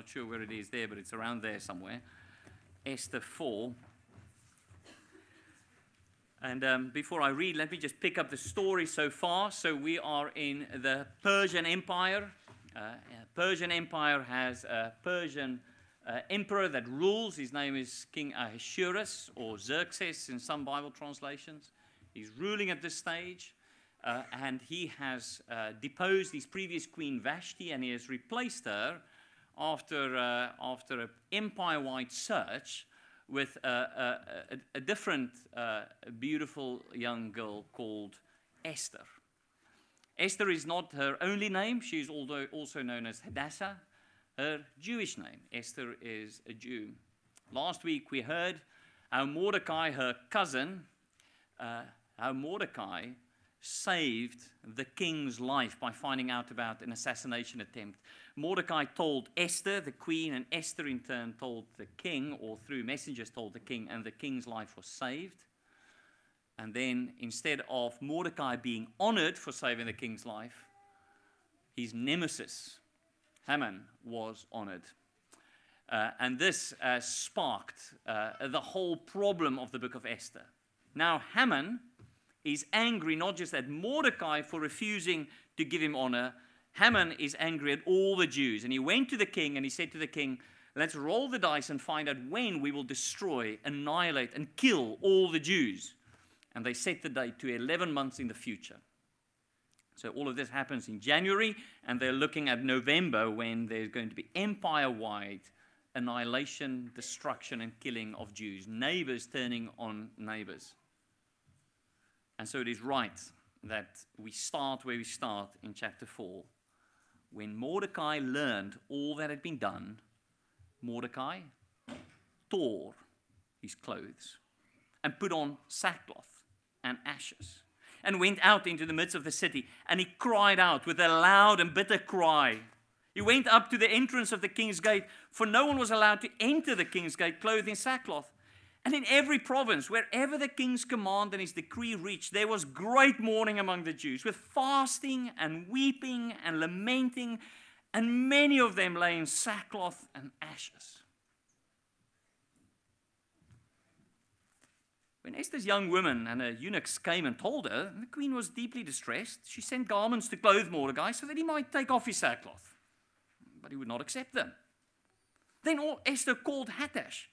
not sure where it is there, but it's around there somewhere. Esther 4. And um, before I read, let me just pick up the story so far. So we are in the Persian Empire. Uh, Persian Empire has a Persian uh, emperor that rules. His name is King Ahasuerus or Xerxes in some Bible translations. He's ruling at this stage. Uh, and he has uh, deposed his previous queen Vashti and he has replaced her after, uh, after an empire wide search with a, a, a, a different uh, beautiful young girl called Esther. Esther is not her only name, she's also known as Hadassah, her Jewish name. Esther is a Jew. Last week we heard how Mordecai, her cousin, uh, how Mordecai saved the king's life by finding out about an assassination attempt. Mordecai told Esther, the queen, and Esther in turn told the king, or through messengers told the king, and the king's life was saved. And then instead of Mordecai being honored for saving the king's life, his nemesis, Haman, was honored. Uh, and this uh, sparked uh, the whole problem of the book of Esther. Now, Haman is angry not just at Mordecai for refusing to give him honor, Haman is angry at all the Jews. And he went to the king and he said to the king, Let's roll the dice and find out when we will destroy, annihilate, and kill all the Jews. And they set the date to 11 months in the future. So all of this happens in January, and they're looking at November when there's going to be empire wide annihilation, destruction, and killing of Jews, neighbors turning on neighbors. And so it is right that we start where we start in chapter 4. When Mordecai learned all that had been done, Mordecai tore his clothes and put on sackcloth and ashes and went out into the midst of the city and he cried out with a loud and bitter cry. He went up to the entrance of the king's gate, for no one was allowed to enter the king's gate clothed in sackcloth. And in every province, wherever the king's command and his decree reached, there was great mourning among the Jews, with fasting and weeping and lamenting, and many of them lay in sackcloth and ashes. When Esther's young woman and her eunuchs came and told her, the queen was deeply distressed. She sent garments to clothe Mordecai so that he might take off his sackcloth. But he would not accept them. Then Esther called Hathach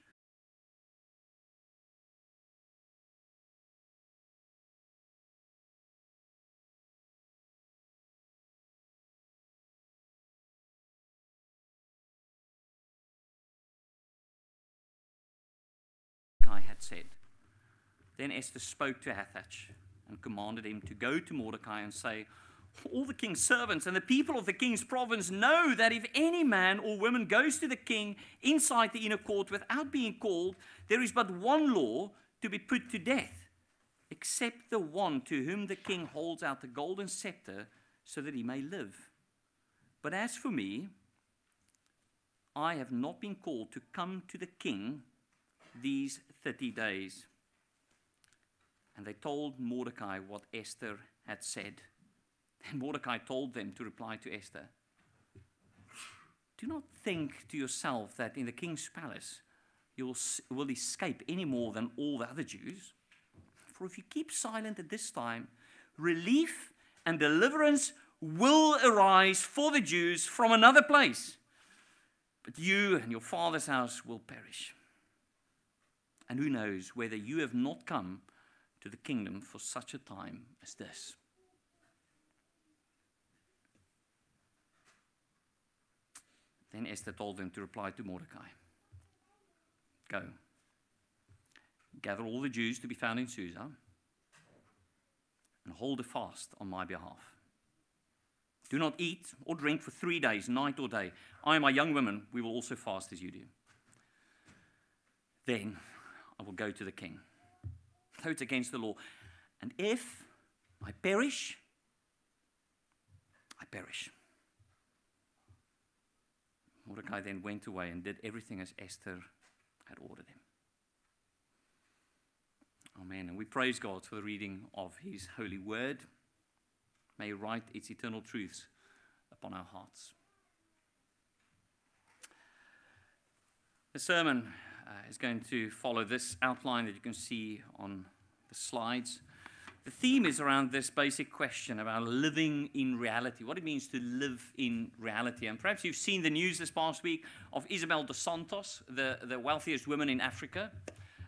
had said. Then Esther spoke to Hathach and commanded him to go to Mordecai and say, All the king's servants and the people of the king's province know that if any man or woman goes to the king inside the inner court without being called, there is but one law to be put to death, except the one to whom the king holds out the golden scepter so that he may live. But as for me, I have not been called to come to the king these 30 days. And they told Mordecai what Esther had said. And Mordecai told them to reply to Esther Do not think to yourself that in the king's palace you will escape any more than all the other Jews. For if you keep silent at this time, relief and deliverance will arise for the Jews from another place. But you and your father's house will perish. And who knows whether you have not come to the kingdom for such a time as this. Then Esther told them to reply to Mordecai Go, gather all the Jews to be found in Susa, and hold a fast on my behalf. Do not eat or drink for three days, night or day. I and my young women, we will also fast as you do. Then go to the king. Though it's against the law. And if I perish, I perish. Mordecai then went away and did everything as Esther had ordered him. Amen. And we praise God for the reading of his holy word. May write its eternal truths upon our hearts. The sermon is going to follow this outline that you can see on the slides. The theme is around this basic question about living in reality, what it means to live in reality. And perhaps you've seen the news this past week of Isabel dos Santos, the, the wealthiest woman in Africa.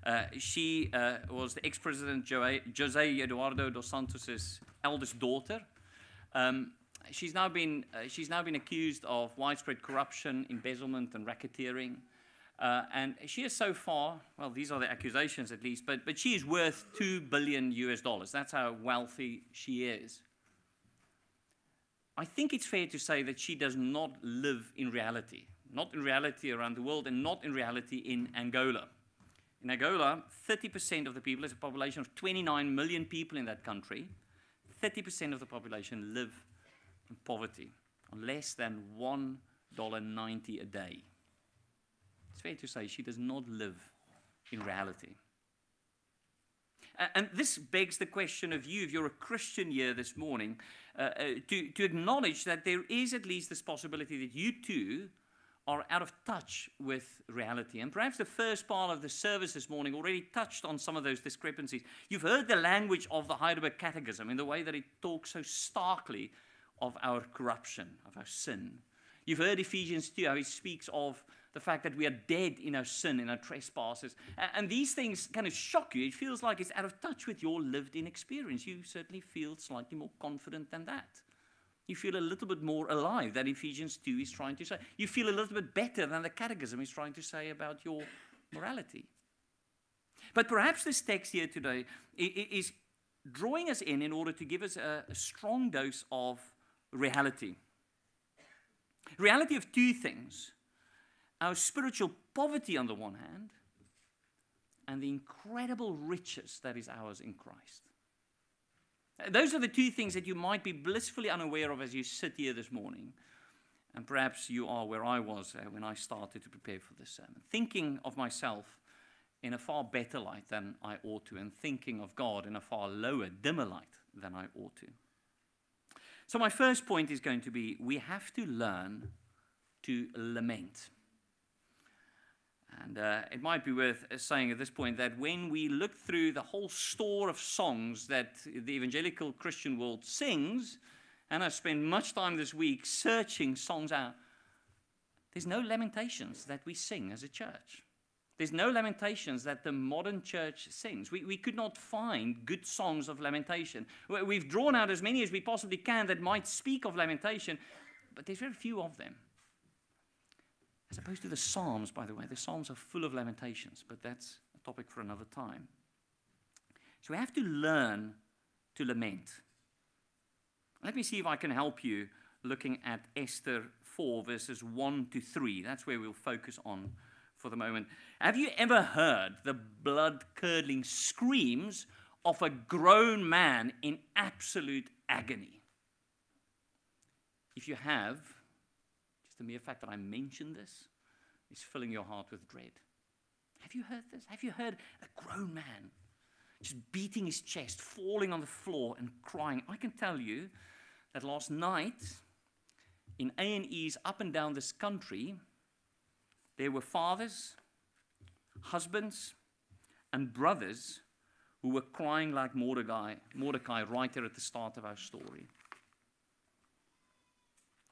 Uh, she uh, was the ex-president Jose Eduardo dos Santos's eldest daughter. Um, she's now been uh, she's now been accused of widespread corruption, embezzlement, and racketeering. Uh, and she is so far, well, these are the accusations at least, but, but she is worth 2 billion US dollars. That's how wealthy she is. I think it's fair to say that she does not live in reality, not in reality around the world, and not in reality in Angola. In Angola, 30% of the people, there's a population of 29 million people in that country, 30% of the population live in poverty on less than $1.90 a day. It's fair to say she does not live in reality. And this begs the question of you, if you're a Christian here this morning, uh, uh, to, to acknowledge that there is at least this possibility that you too are out of touch with reality. And perhaps the first part of the service this morning already touched on some of those discrepancies. You've heard the language of the Heidelberg Catechism in the way that it talks so starkly of our corruption, of our sin. You've heard Ephesians 2, how he speaks of the fact that we are dead in our sin, in our trespasses. And these things kind of shock you. It feels like it's out of touch with your lived in experience. You certainly feel slightly more confident than that. You feel a little bit more alive than Ephesians 2 is trying to say. You feel a little bit better than the Catechism is trying to say about your morality. But perhaps this text here today is drawing us in in order to give us a, strong dose of reality. Reality of two things our spiritual poverty on the one hand, and the incredible riches that is ours in Christ. Those are the two things that you might be blissfully unaware of as you sit here this morning. And perhaps you are where I was uh, when I started to prepare for this sermon, thinking of myself in a far better light than I ought to, and thinking of God in a far lower, dimmer light than I ought to. So, my first point is going to be we have to learn to lament. And uh, it might be worth saying at this point that when we look through the whole store of songs that the evangelical Christian world sings, and I spent much time this week searching songs out, there's no lamentations that we sing as a church. There's no lamentations that the modern church sings. We, we could not find good songs of lamentation. We've drawn out as many as we possibly can that might speak of lamentation, but there's very few of them. As opposed to the Psalms, by the way. The Psalms are full of lamentations, but that's a topic for another time. So we have to learn to lament. Let me see if I can help you looking at Esther 4, verses 1 to 3. That's where we'll focus on for the moment. Have you ever heard the blood curdling screams of a grown man in absolute agony? If you have, the mere fact that I mention this is filling your heart with dread. Have you heard this? Have you heard a grown man just beating his chest, falling on the floor and crying? I can tell you that last night in A&Es up and down this country, there were fathers, husbands, and brothers who were crying like Mordecai, Mordecai right there at the start of our story.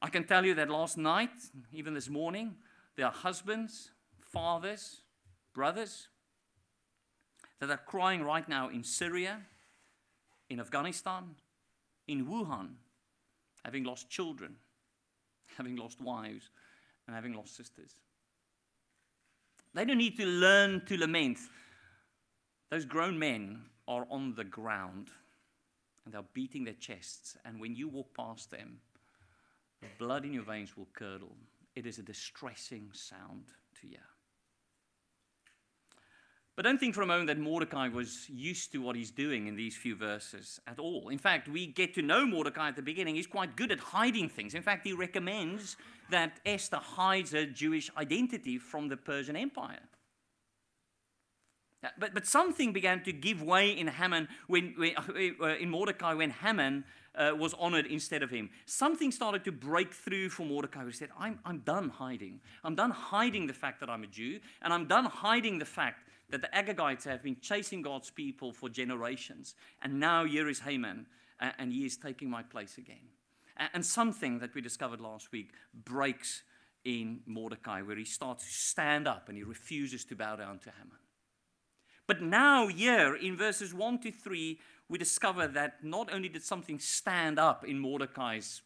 I can tell you that last night, even this morning, there are husbands, fathers, brothers that are crying right now in Syria, in Afghanistan, in Wuhan, having lost children, having lost wives, and having lost sisters. They don't need to learn to lament. Those grown men are on the ground and they're beating their chests. And when you walk past them, the blood in your veins will curdle. It is a distressing sound to hear. But don't think for a moment that Mordecai was used to what he's doing in these few verses at all. In fact, we get to know Mordecai at the beginning. He's quite good at hiding things. In fact, he recommends that Esther hides her Jewish identity from the Persian Empire. Uh, But, but something began to give way in Haman when, when uh, in Mordecai when Haman uh, was honored instead of him. Something started to break through for Mordecai. He said, I'm, I'm done hiding. I'm done hiding the fact that I'm a Jew, and I'm done hiding the fact that the Agagites have been chasing God's people for generations. And now here is Haman, uh, and he is taking my place again. And something that we discovered last week breaks in Mordecai, where he starts to stand up and he refuses to bow down to Haman. But now, here in verses 1 to 3, we discover that not only did something stand up in Mordecai's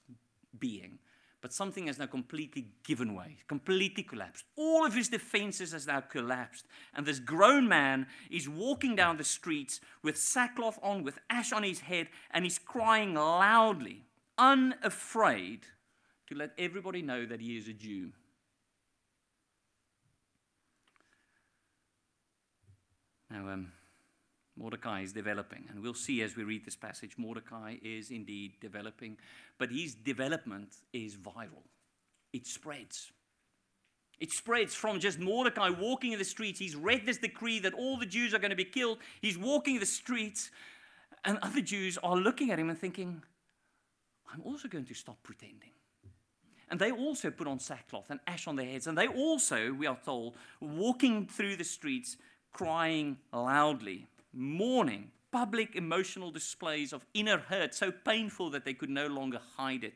being, but something has now completely given way, completely collapsed. All of his defenses has now collapsed. And this grown man is walking down the streets with sackcloth on, with ash on his head, and he's crying loudly, unafraid to let everybody know that he is a Jew. Now, um, Mordecai is developing, and we'll see as we read this passage, Mordecai is indeed developing, but his development is viral. It spreads. It spreads from just Mordecai walking in the streets. He's read this decree that all the Jews are going to be killed. He's walking the streets, and other Jews are looking at him and thinking, I'm also going to stop pretending. And they also put on sackcloth and ash on their heads. And they also, we are told, walking through the streets, crying loudly, mourning, public emotional displays of inner hurt, so painful that they could no longer hide it.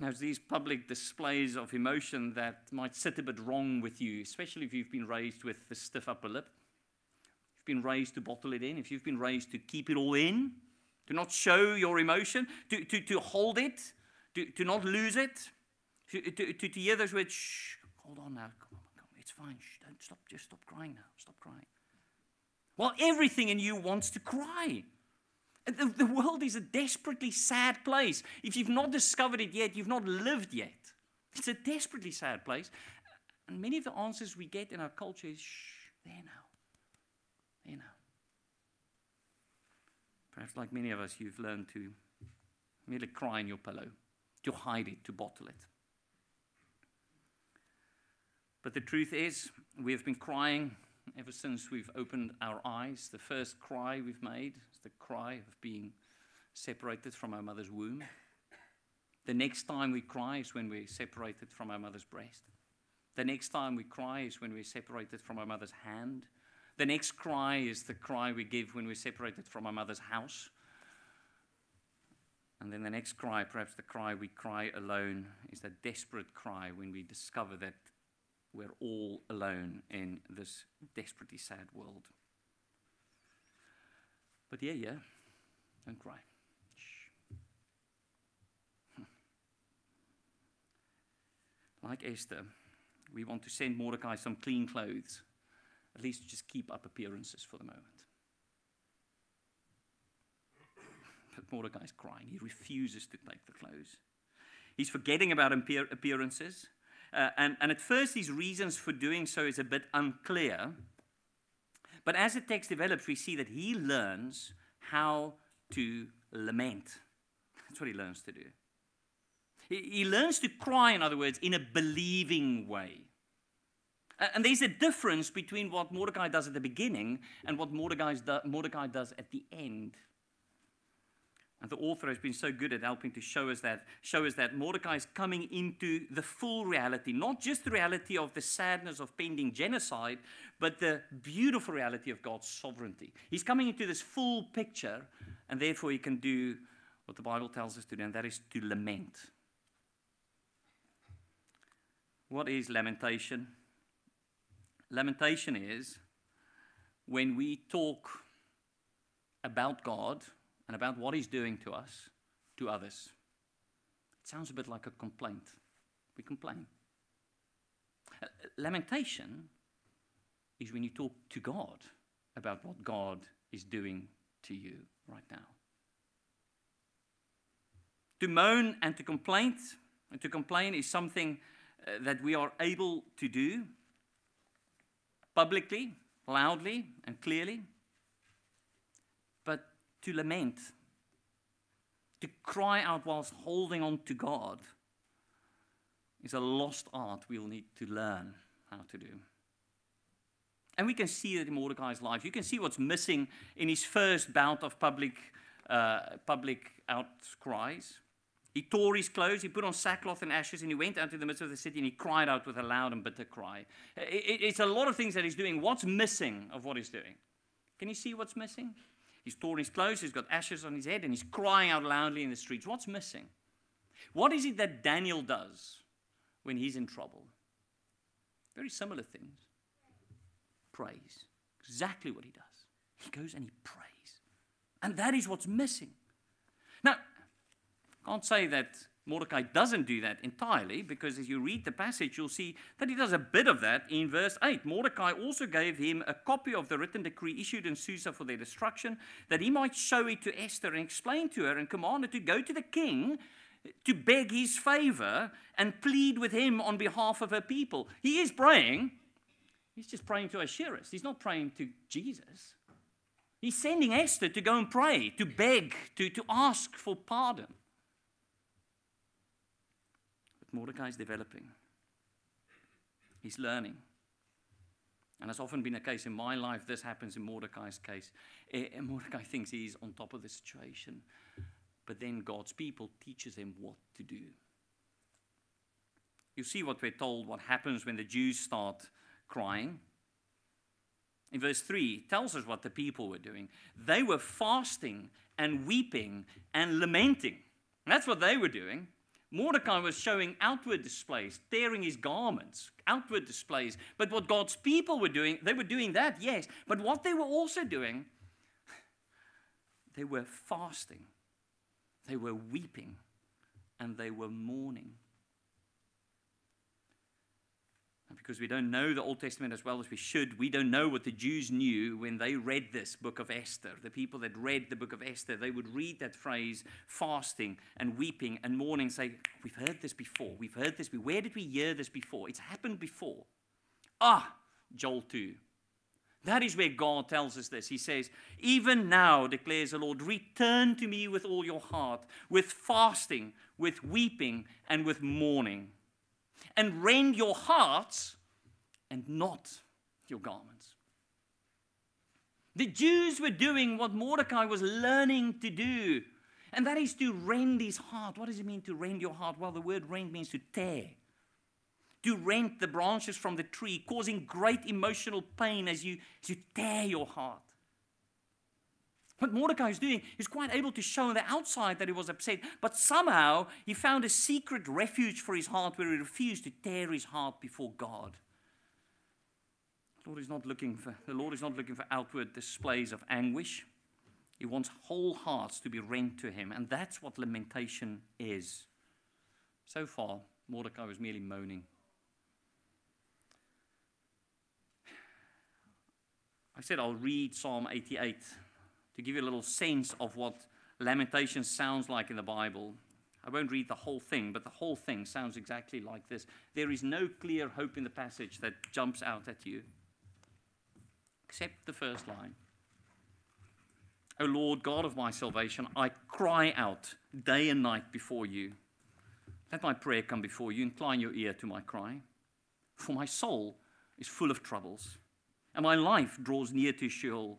Now, it's these public displays of emotion that might sit a bit wrong with you, especially if you've been raised with the stiff upper lip. If you've been raised to bottle it in, if you've been raised to keep it all in, to not show your emotion, to, to, to hold it, to, to not lose it, to, to, to, hear those words, shh, hold on now, it's fine, shh, don't stop, just stop crying now, stop crying. Well, everything in you wants to cry. The, the world is a desperately sad place. If you've not discovered it yet, you've not lived yet. It's a desperately sad place. And many of the answers we get in our culture is shh, there now. There now. Perhaps, like many of us, you've learned to merely cry in your pillow, to hide it, to bottle it. But the truth is, we have been crying ever since we've opened our eyes. The first cry we've made is the cry of being separated from our mother's womb. The next time we cry is when we're separated from our mother's breast. The next time we cry is when we're separated from our mother's hand. The next cry is the cry we give when we're separated from our mother's house. And then the next cry, perhaps the cry we cry alone, is that desperate cry when we discover that we're all alone in this desperately sad world. But yeah, yeah, don't cry. Shh. Like Esther, we want to send Mordecai some clean clothes, at least just keep up appearances for the moment. But Mordecai's crying. He refuses to take the clothes. He's forgetting about appear- appearances. Uh, and, and at first, his reasons for doing so is a bit unclear. But as the text develops, we see that he learns how to lament. That's what he learns to do. He, he learns to cry, in other words, in a believing way. And there's a difference between what Mordecai does at the beginning and what Mordecai's do- Mordecai does at the end. And the author has been so good at helping to show us that, show us that Mordecai is coming into the full reality, not just the reality of the sadness of pending genocide, but the beautiful reality of God's sovereignty. He's coming into this full picture, and therefore he can do what the Bible tells us to do, and that is to lament. What is lamentation? Lamentation is when we talk about God and about what He's doing to us to others. It sounds a bit like a complaint. We complain. Uh, Lamentation is when you talk to God about what God is doing to you right now. To moan and to complain, and to complain is something uh, that we are able to do publicly, loudly, and clearly. To lament, to cry out whilst holding on to God, is a lost art we'll need to learn how to do. And we can see that in Mordecai's life. You can see what's missing in his first bout of public, uh, public outcries. He tore his clothes, he put on sackcloth and ashes, and he went out to the midst of the city and he cried out with a loud and bitter cry. It, it's a lot of things that he's doing. What's missing of what he's doing? Can you see what's missing? He's torn his clothes, he's got ashes on his head, and he's crying out loudly in the streets. What's missing? What is it that Daniel does when he's in trouble? Very similar things. Prays. Exactly what he does. He goes and he prays. And that is what's missing. Now, I can't say that Mordecai doesn't do that entirely because as you read the passage, you'll see that he does a bit of that in verse 8. Mordecai also gave him a copy of the written decree issued in Susa for their destruction, that he might show it to Esther and explain to her and command her to go to the king to beg his favor and plead with him on behalf of her people. He is praying. He's just praying to Ahasuerus. He's not praying to Jesus. He's sending Esther to go and pray, to beg, to, to ask for pardon. But Mordecai is developing. He's learning. And it's often been a case in my life, this happens in Mordecai's case. Eh, eh, Mordecai thinks he's on top of the situation but then God's people teaches him what to do. You see what we're told, what happens when the Jews start crying. In verse 3, it tells us what the people were doing. They were fasting and weeping and lamenting. That's what they were doing. Mordecai was showing outward displays, tearing his garments, outward displays. But what God's people were doing, they were doing that, yes. But what they were also doing, they were fasting they were weeping and they were mourning. And because we don't know the Old Testament as well as we should, we don't know what the Jews knew when they read this book of Esther. The people that read the book of Esther, they would read that phrase, fasting and weeping and mourning, say, We've heard this before. We've heard this. Where did we hear this before? It's happened before. Ah, Joel 2. That is where God tells us this. He says, Even now, declares the Lord, return to me with all your heart, with fasting, with weeping, and with mourning. And rend your hearts and not your garments. The Jews were doing what Mordecai was learning to do, and that is to rend his heart. What does it mean to rend your heart? Well, the word rend means to tear to rent the branches from the tree, causing great emotional pain as you, as you tear your heart. What Mordecai is doing, he's quite able to show on the outside that he was upset, but somehow he found a secret refuge for his heart where he refused to tear his heart before God. The Lord is not looking for, the Lord is not looking for outward displays of anguish. He wants whole hearts to be rent to him, and that's what lamentation is. So far, Mordecai was merely moaning. I said I'll read Psalm 88 to give you a little sense of what lamentation sounds like in the Bible. I won't read the whole thing, but the whole thing sounds exactly like this. There is no clear hope in the passage that jumps out at you, except the first line. O Lord, God of my salvation, I cry out day and night before you. Let my prayer come before you. Incline your ear to my cry. For my soul is full of troubles and my life draws near to Sheol.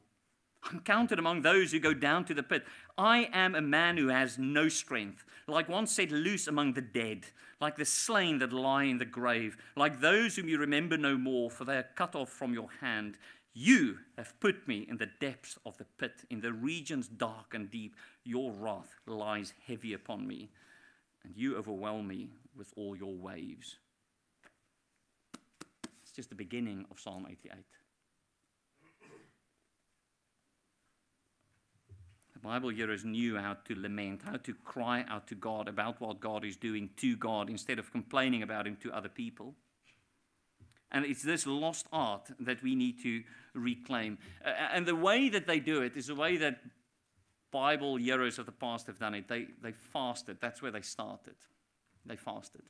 I'm counted among those who go down to the pit. I am a man who has no strength, like one set loose among the dead, like the slain that lie in the grave, like those whom you remember no more, for they are cut off from your hand. You have put me in the depths of the pit, in the regions dark and deep. Your wrath lies heavy upon me, and you overwhelm me with all your waves. It's just the beginning of Psalm 88. Bible hearers knew how to lament, how to cry out to God about what God is doing to God instead of complaining about Him to other people. And it's this lost art that we need to reclaim. Uh, and the way that they do it is the way that Bible heroes of the past have done it. They, they fasted. That's where they started. They fasted.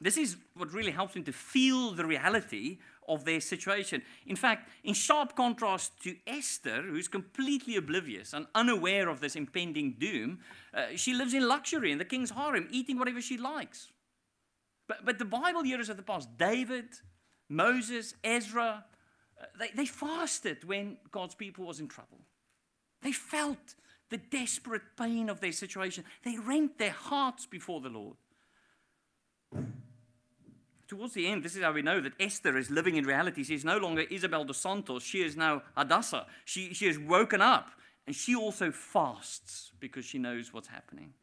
This is what really helps them to feel the reality of their situation. In fact, in sharp contrast to Esther, who's completely oblivious and unaware of this impending doom, uh, she lives in luxury in the king's harem, eating whatever she likes. But, but the Bible hearers of the past, David, Moses, Ezra, uh, they, they fasted when God's people was in trouble. They felt the desperate pain of their situation. They rent their hearts before the Lord. Towards the end, this is how we know that Esther is living in reality. She is no longer Isabel dos Santos. She is now Hadassah. She, she has woken up and she also fasts because she knows what's happening.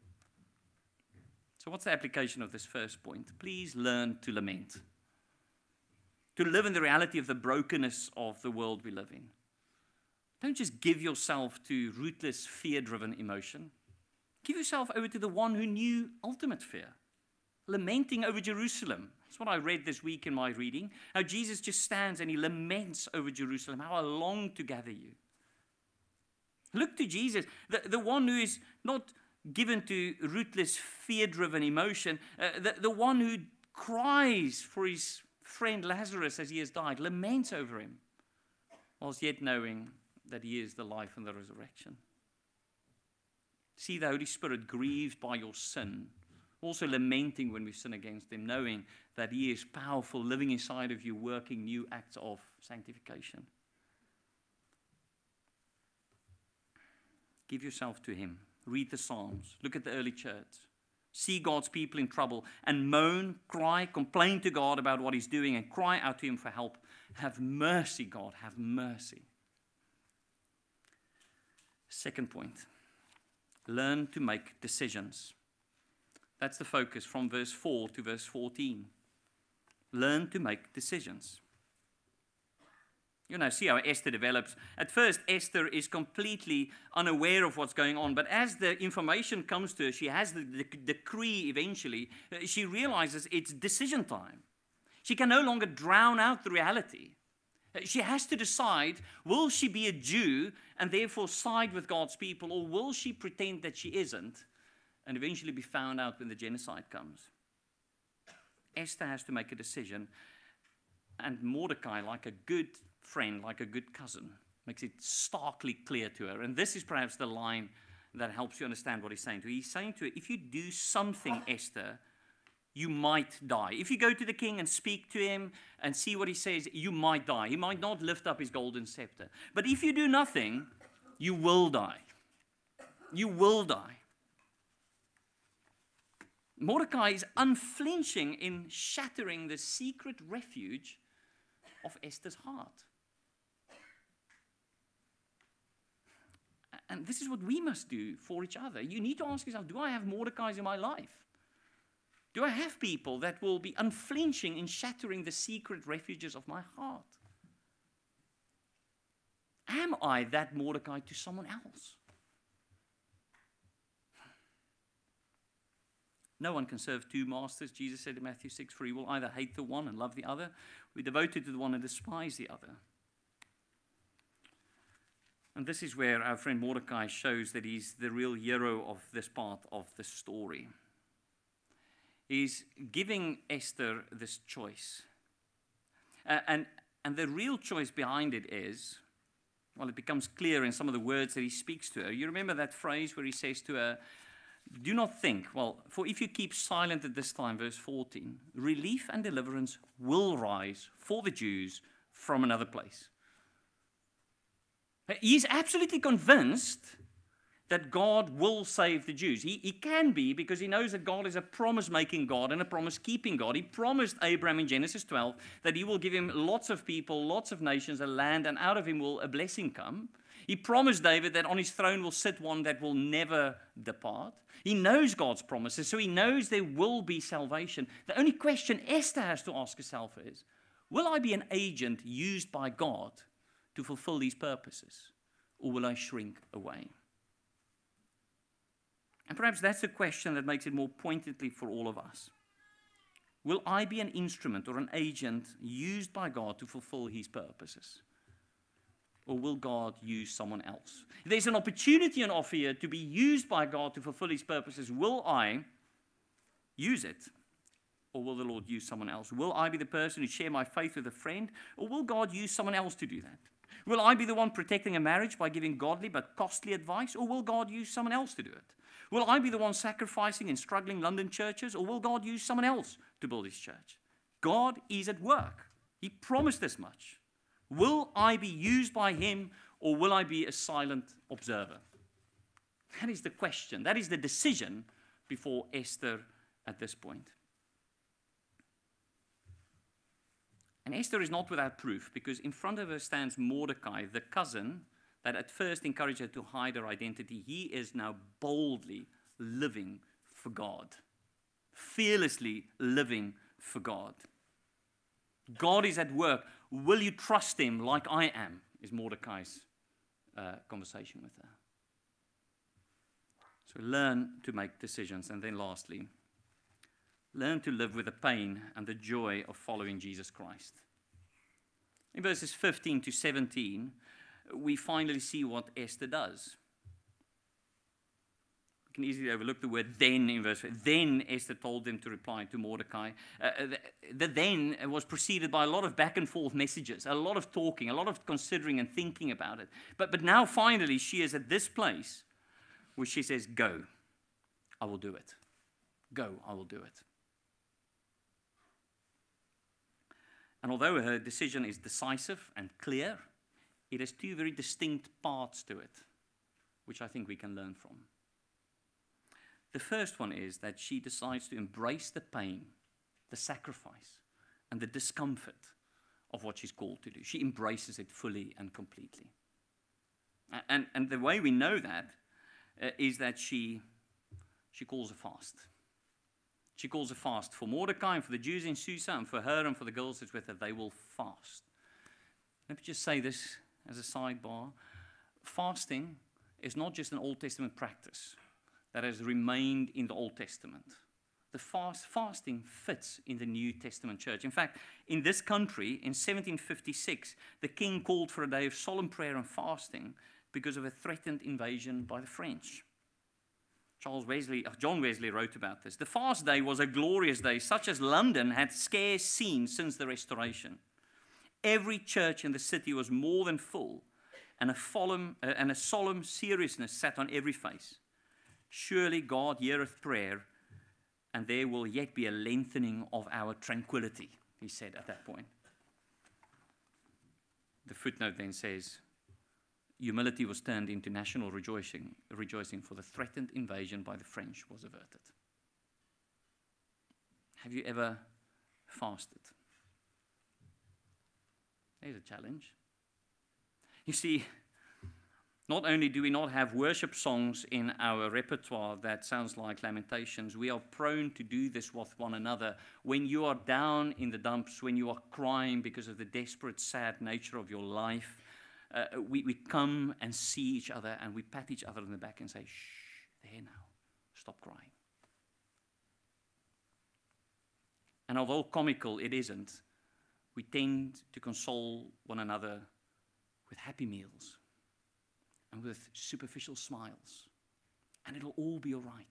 So, what's the application of this first point? Please learn to lament, to live in the reality of the brokenness of the world we live in. Don't just give yourself to rootless, fear driven emotion. Give yourself over to the one who knew ultimate fear, lamenting over Jerusalem. That's what I read this week in my reading. How Jesus just stands and he laments over Jerusalem. How I long to gather you. Look to Jesus, the, the one who is not given to rootless, fear driven emotion, uh, the, the one who cries for his friend Lazarus as he has died, laments over him, whilst yet knowing that he is the life and the resurrection. See the Holy Spirit grieved by your sin, also lamenting when we sin against him, knowing that he is powerful, living inside of you, working new acts of sanctification. Give yourself to him. Read the Psalms. Look at the early church. See God's people in trouble and moan, cry, complain to God about what He's doing and cry out to Him for help. Have mercy, God, have mercy. Second point learn to make decisions. That's the focus from verse 4 to verse 14. Learn to make decisions. You know, see how Esther develops. At first, Esther is completely unaware of what's going on, but as the information comes to her, she has the, the decree eventually, uh, she realizes it's decision time. She can no longer drown out the reality. Uh, she has to decide will she be a Jew and therefore side with God's people, or will she pretend that she isn't and eventually be found out when the genocide comes? Esther has to make a decision, and Mordecai, like a good friend, like a good cousin. Makes it starkly clear to her. And this is perhaps the line that helps you understand what he's saying to her. He's saying to her, if you do something, Esther, you might die. If you go to the king and speak to him and see what he says, you might die. He might not lift up his golden scepter. But if you do nothing, you will die. You will die. Mordecai is unflinching in shattering the secret refuge of Esther's heart. And this is what we must do for each other. You need to ask yourself do I have Mordecai's in my life? Do I have people that will be unflinching in shattering the secret refuges of my heart? Am I that Mordecai to someone else? No one can serve two masters. Jesus said in Matthew 6 For he will either hate the one and love the other, be devoted to the one and despise the other. And this is where our friend Mordecai shows that he's the real hero of this part of the story. He's giving Esther this choice. Uh, and, and the real choice behind it is well, it becomes clear in some of the words that he speaks to her. You remember that phrase where he says to her, Do not think, well, for if you keep silent at this time, verse 14, relief and deliverance will rise for the Jews from another place. He's absolutely convinced that God will save the Jews. He, he can be because he knows that God is a promise making God and a promise keeping God. He promised Abraham in Genesis 12 that he will give him lots of people, lots of nations, a land, and out of him will a blessing come. He promised David that on his throne will sit one that will never depart. He knows God's promises, so he knows there will be salvation. The only question Esther has to ask herself is Will I be an agent used by God to fulfill these purposes? Or will I shrink away? And perhaps that's a question that makes it more pointedly for all of us. Will I be an instrument or an agent used by God to fulfill his purposes? Or will God use someone else? If there's an opportunity and offer here to be used by God to fulfill his purposes, will I use it? Or will the Lord use someone else? Will I be the person who share my faith with a friend? Or will God use someone else to do that? Will I be the one protecting a marriage by giving godly but costly advice, or will God use someone else to do it? Will I be the one sacrificing in struggling London churches, or will God use someone else to build his church? God is at work. He promised this much. Will I be used by him or will I be a silent observer? That is the question. That is the decision before Esther at this point. And Esther is not without proof because in front of her stands Mordecai, the cousin that at first encouraged her to hide her identity. He is now boldly living for God, fearlessly living for God. God is at work. Will you trust him like I am? Is Mordecai's uh, conversation with her. So learn to make decisions. And then lastly, learn to live with the pain and the joy of following Jesus Christ. In verses 15 to 17, we finally see what Esther does. Can easily overlook the word then in verse 5. Then Esther told them to reply to Mordecai. Uh, uh, the, the then was preceded by a lot of back and forth messages, a lot of talking, a lot of considering and thinking about it. But, but now finally she is at this place where she says, Go, I will do it. Go, I will do it. And although her decision is decisive and clear, it has two very distinct parts to it, which I think we can learn from. The first one is that she decides to embrace the pain, the sacrifice, and the discomfort of what she's called to do. She embraces it fully and completely. And, and the way we know that uh, is that she, she calls a fast. She calls a fast for Mordecai and for the Jews in Susa and for her and for the girls that's with her. They will fast. Let me just say this as a sidebar. Fasting is not just an Old Testament practice that has remained in the Old Testament. The fast, fasting fits in the New Testament church. In fact, in this country, in 1756, the king called for a day of solemn prayer and fasting because of a threatened invasion by the French. Charles Wesley, uh, John Wesley wrote about this. The fast day was a glorious day, such as London had scarce seen since the Restoration. Every church in the city was more than full, and a, solemn, uh, and a solemn seriousness sat on every face. Surely God heareth prayer, and there will yet be a lengthening of our tranquility, he said at that point. The footnote then says, humility was turned into national rejoicing, rejoicing for the threatened invasion by the French was averted. Have you ever fasted? There's a challenge. You see, not only do we not have worship songs in our repertoire that sounds like lamentations, we are prone to do this with one another. When you are down in the dumps, when you are crying because of the desperate, sad nature of your life, uh, we, we come and see each other and we pat each other on the back and say, shh, there now, stop crying. And although comical it isn't, we tend to console one another with happy meals and with superficial smiles. And it'll all be all right.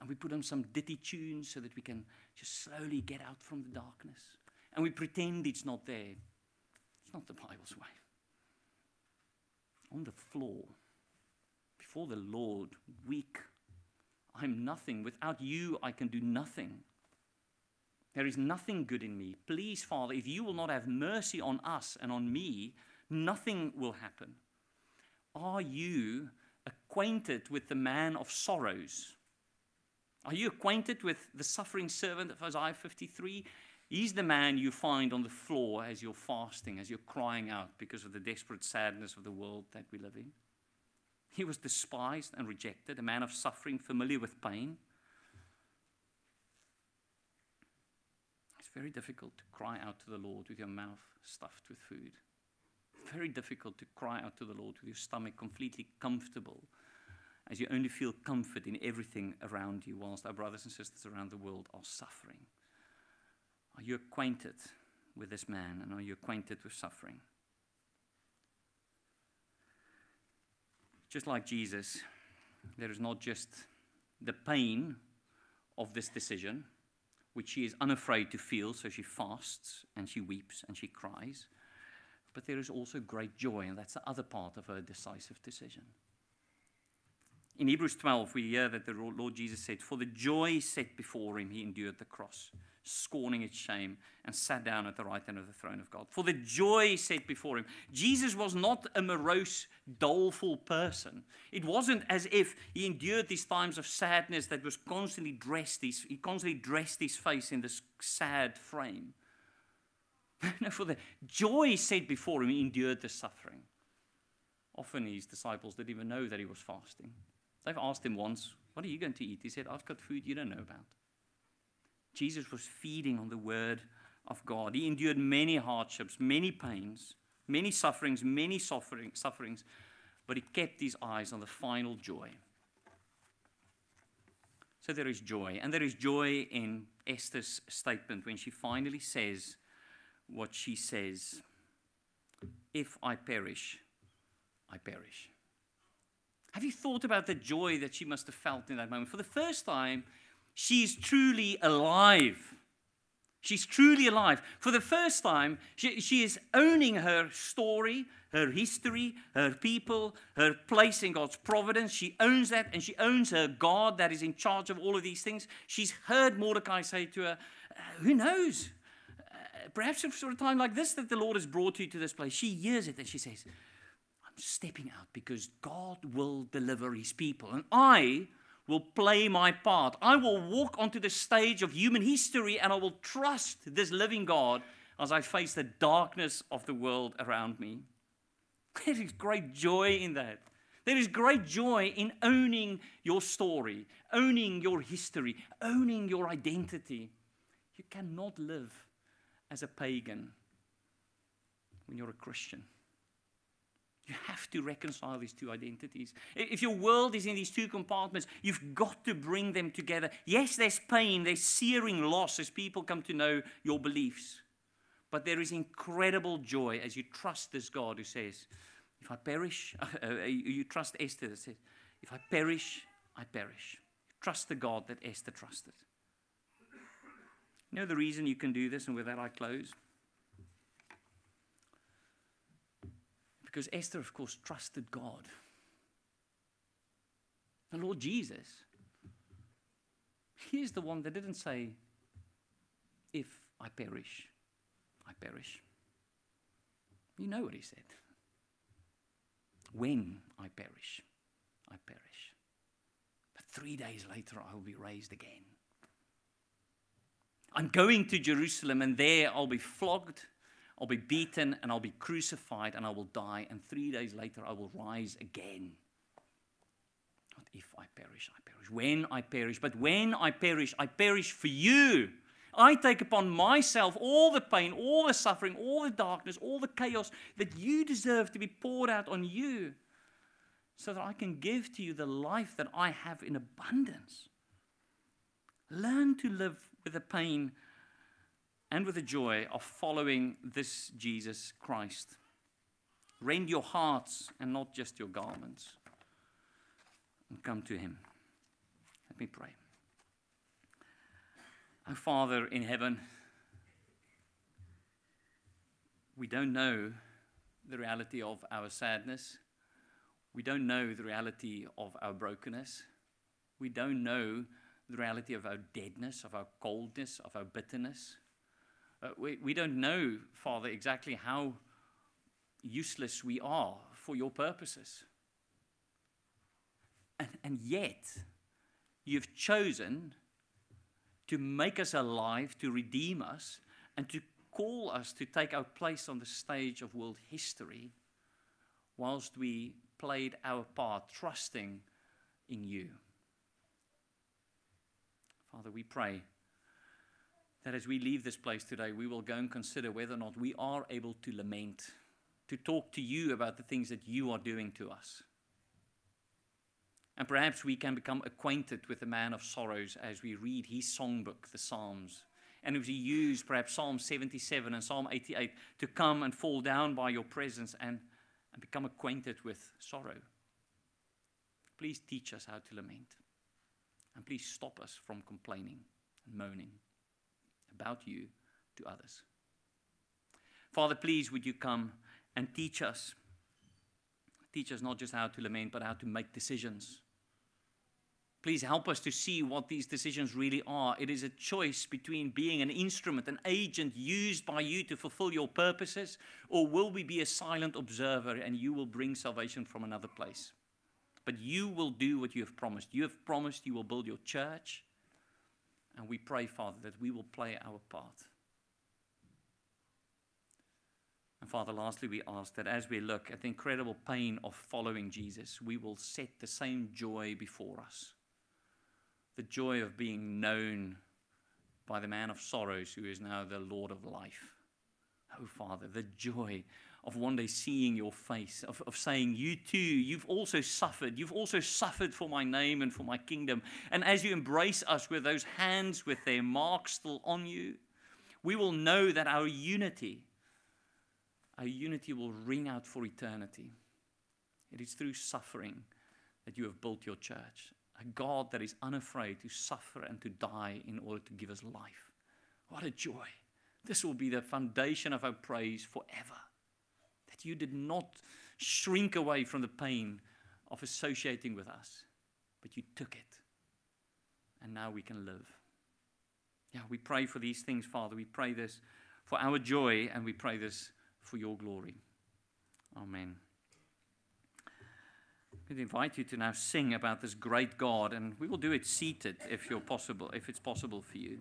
And we put on some ditty tunes so that we can just slowly get out from the darkness. And we pretend it's not there. It's not the Bible's way. On the floor, before the Lord, weak. I'm nothing. Without you, I can do nothing. There is nothing good in me. Please, Father, if you will not have mercy on us and on me, nothing will happen. Are you acquainted with the man of sorrows? Are you acquainted with the suffering servant of Isaiah 53? He's the man you find on the floor as you're fasting, as you're crying out because of the desperate sadness of the world that we live in. He was despised and rejected, a man of suffering, familiar with pain. It's very difficult to cry out to the Lord with your mouth stuffed with food very difficult to cry out to the Lord with your stomach completely comfortable, as you only feel comfort in everything around you, whilst our brothers and sisters around the world are suffering. Are you acquainted with this man, and are you acquainted with suffering? Just like Jesus, there is not just the pain of this decision, which she is unafraid to feel, so she fasts and she weeps and she cries. But there is also great joy, and that's the other part of her decisive decision. In Hebrews 12, we hear that the Lord Jesus said, For the joy set before him, he endured the cross, scorning its shame, and sat down at the right hand of the throne of God. For the joy set before him. Jesus was not a morose, doleful person. It wasn't as if he endured these times of sadness that was constantly dressed, his, he constantly dressed his face in this sad frame. no, for the joy set before him, he endured the suffering. Often his disciples didn't even know that he was fasting. They've asked him once, What are you going to eat? He said, I've got food you don't know about. Jesus was feeding on the word of God. He endured many hardships, many pains, many sufferings, many suffering, sufferings, but he kept his eyes on the final joy. So there is joy. And there is joy in Esther's statement when she finally says what she says If I perish, I perish. Have you thought about the joy that she must have felt in that moment? For the first time, she's truly alive. She's truly alive. For the first time, she, she, is owning her story, her history, her people, her place in God's providence. She owns that, and she owns her God that is in charge of all of these things. She's heard Mordecai say to her, Who knows? Perhaps it's for a time like this that the Lord has brought you to this place. She hears it and she says, I'm stepping out because God will deliver his people. And I will play my part. I will walk onto the stage of human history and I will trust this living God as I face the darkness of the world around me. There is great joy in that. There is great joy in owning your story, owning your history, owning your identity. You cannot live as a pagan when you're a Christian. You have to reconcile these two identities. If your world is in these two compartments, you've got to bring them together. Yes, there's pain, there's searing loss as people come to know your beliefs. But there is incredible joy as you trust this God who says, If I perish, uh, you trust Esther that says, If I perish, I perish. Trust the God that Esther trusted. You know the reason you can do this, and with that I close? Because Esther, of course, trusted God. The Lord Jesus, He is the one that didn't say, If I perish, I perish. You know what He said. When I perish, I perish. But three days later, I will be raised again. I'm going to Jerusalem, and there I'll be flogged I'll be beaten and I'll be crucified and I will die, and three days later I will rise again. Not if I perish, I perish. When I perish, but when I perish, I perish for you. I take upon myself all the pain, all the suffering, all the darkness, all the chaos that you deserve to be poured out on you so that I can give to you the life that I have in abundance. Learn to live with the pain and with the joy of following this Jesus Christ. Rend your hearts and not just your garments. And come to Him. Let me pray. Our Father in heaven, we don't know the reality of our sadness. We don't know the reality of our brokenness. We don't know the reality of our deadness, of our coldness, of our bitterness. Uh, we, we don't know, Father, exactly how useless we are for your purposes. And, and yet, you've chosen to make us alive, to redeem us, and to call us to take our place on the stage of world history whilst we played our part, trusting in you. Father, we pray that as we leave this place today, we will go and consider whether or not we are able to lament, to talk to you about the things that you are doing to us. And perhaps we can become acquainted with the man of sorrows as we read his songbook, the Psalms. And as we use perhaps Psalm 77 and Psalm 88 to come and fall down by your presence and, and become acquainted with sorrow. Please teach us how to lament. And please stop us from complaining and moaning about you to others. Father, please would you come and teach us. Teach us not just how to lament, but how to make decisions Please help us to see what these decisions really are. It is a choice between being an instrument, an agent used by you to fulfill your purposes, or will we be a silent observer and you will bring salvation from another place? But you will do what you have promised. You have promised you will build your church. And we pray, Father, that we will play our part. And Father, lastly, we ask that as we look at the incredible pain of following Jesus, we will set the same joy before us the joy of being known by the man of sorrows who is now the Lord of life. Oh, Father, the joy of one day seeing your face, of, of saying, You too, you've also suffered. You've also suffered for my name and for my kingdom. And as you embrace us with those hands with their marks still on you, we will know that our unity our unity will ring out for eternity. It is through suffering that you have built your church. A God that is unafraid to suffer and to die in order to give us life. What a joy. This will be the foundation of our praise forever. You did not shrink away from the pain of associating with us, but you took it. And now we can live. Yeah, we pray for these things, Father. We pray this for our joy, and we pray this for your glory. Amen. I'm going to invite you to now sing about this great God, and we will do it seated if you're possible, if it's possible for you.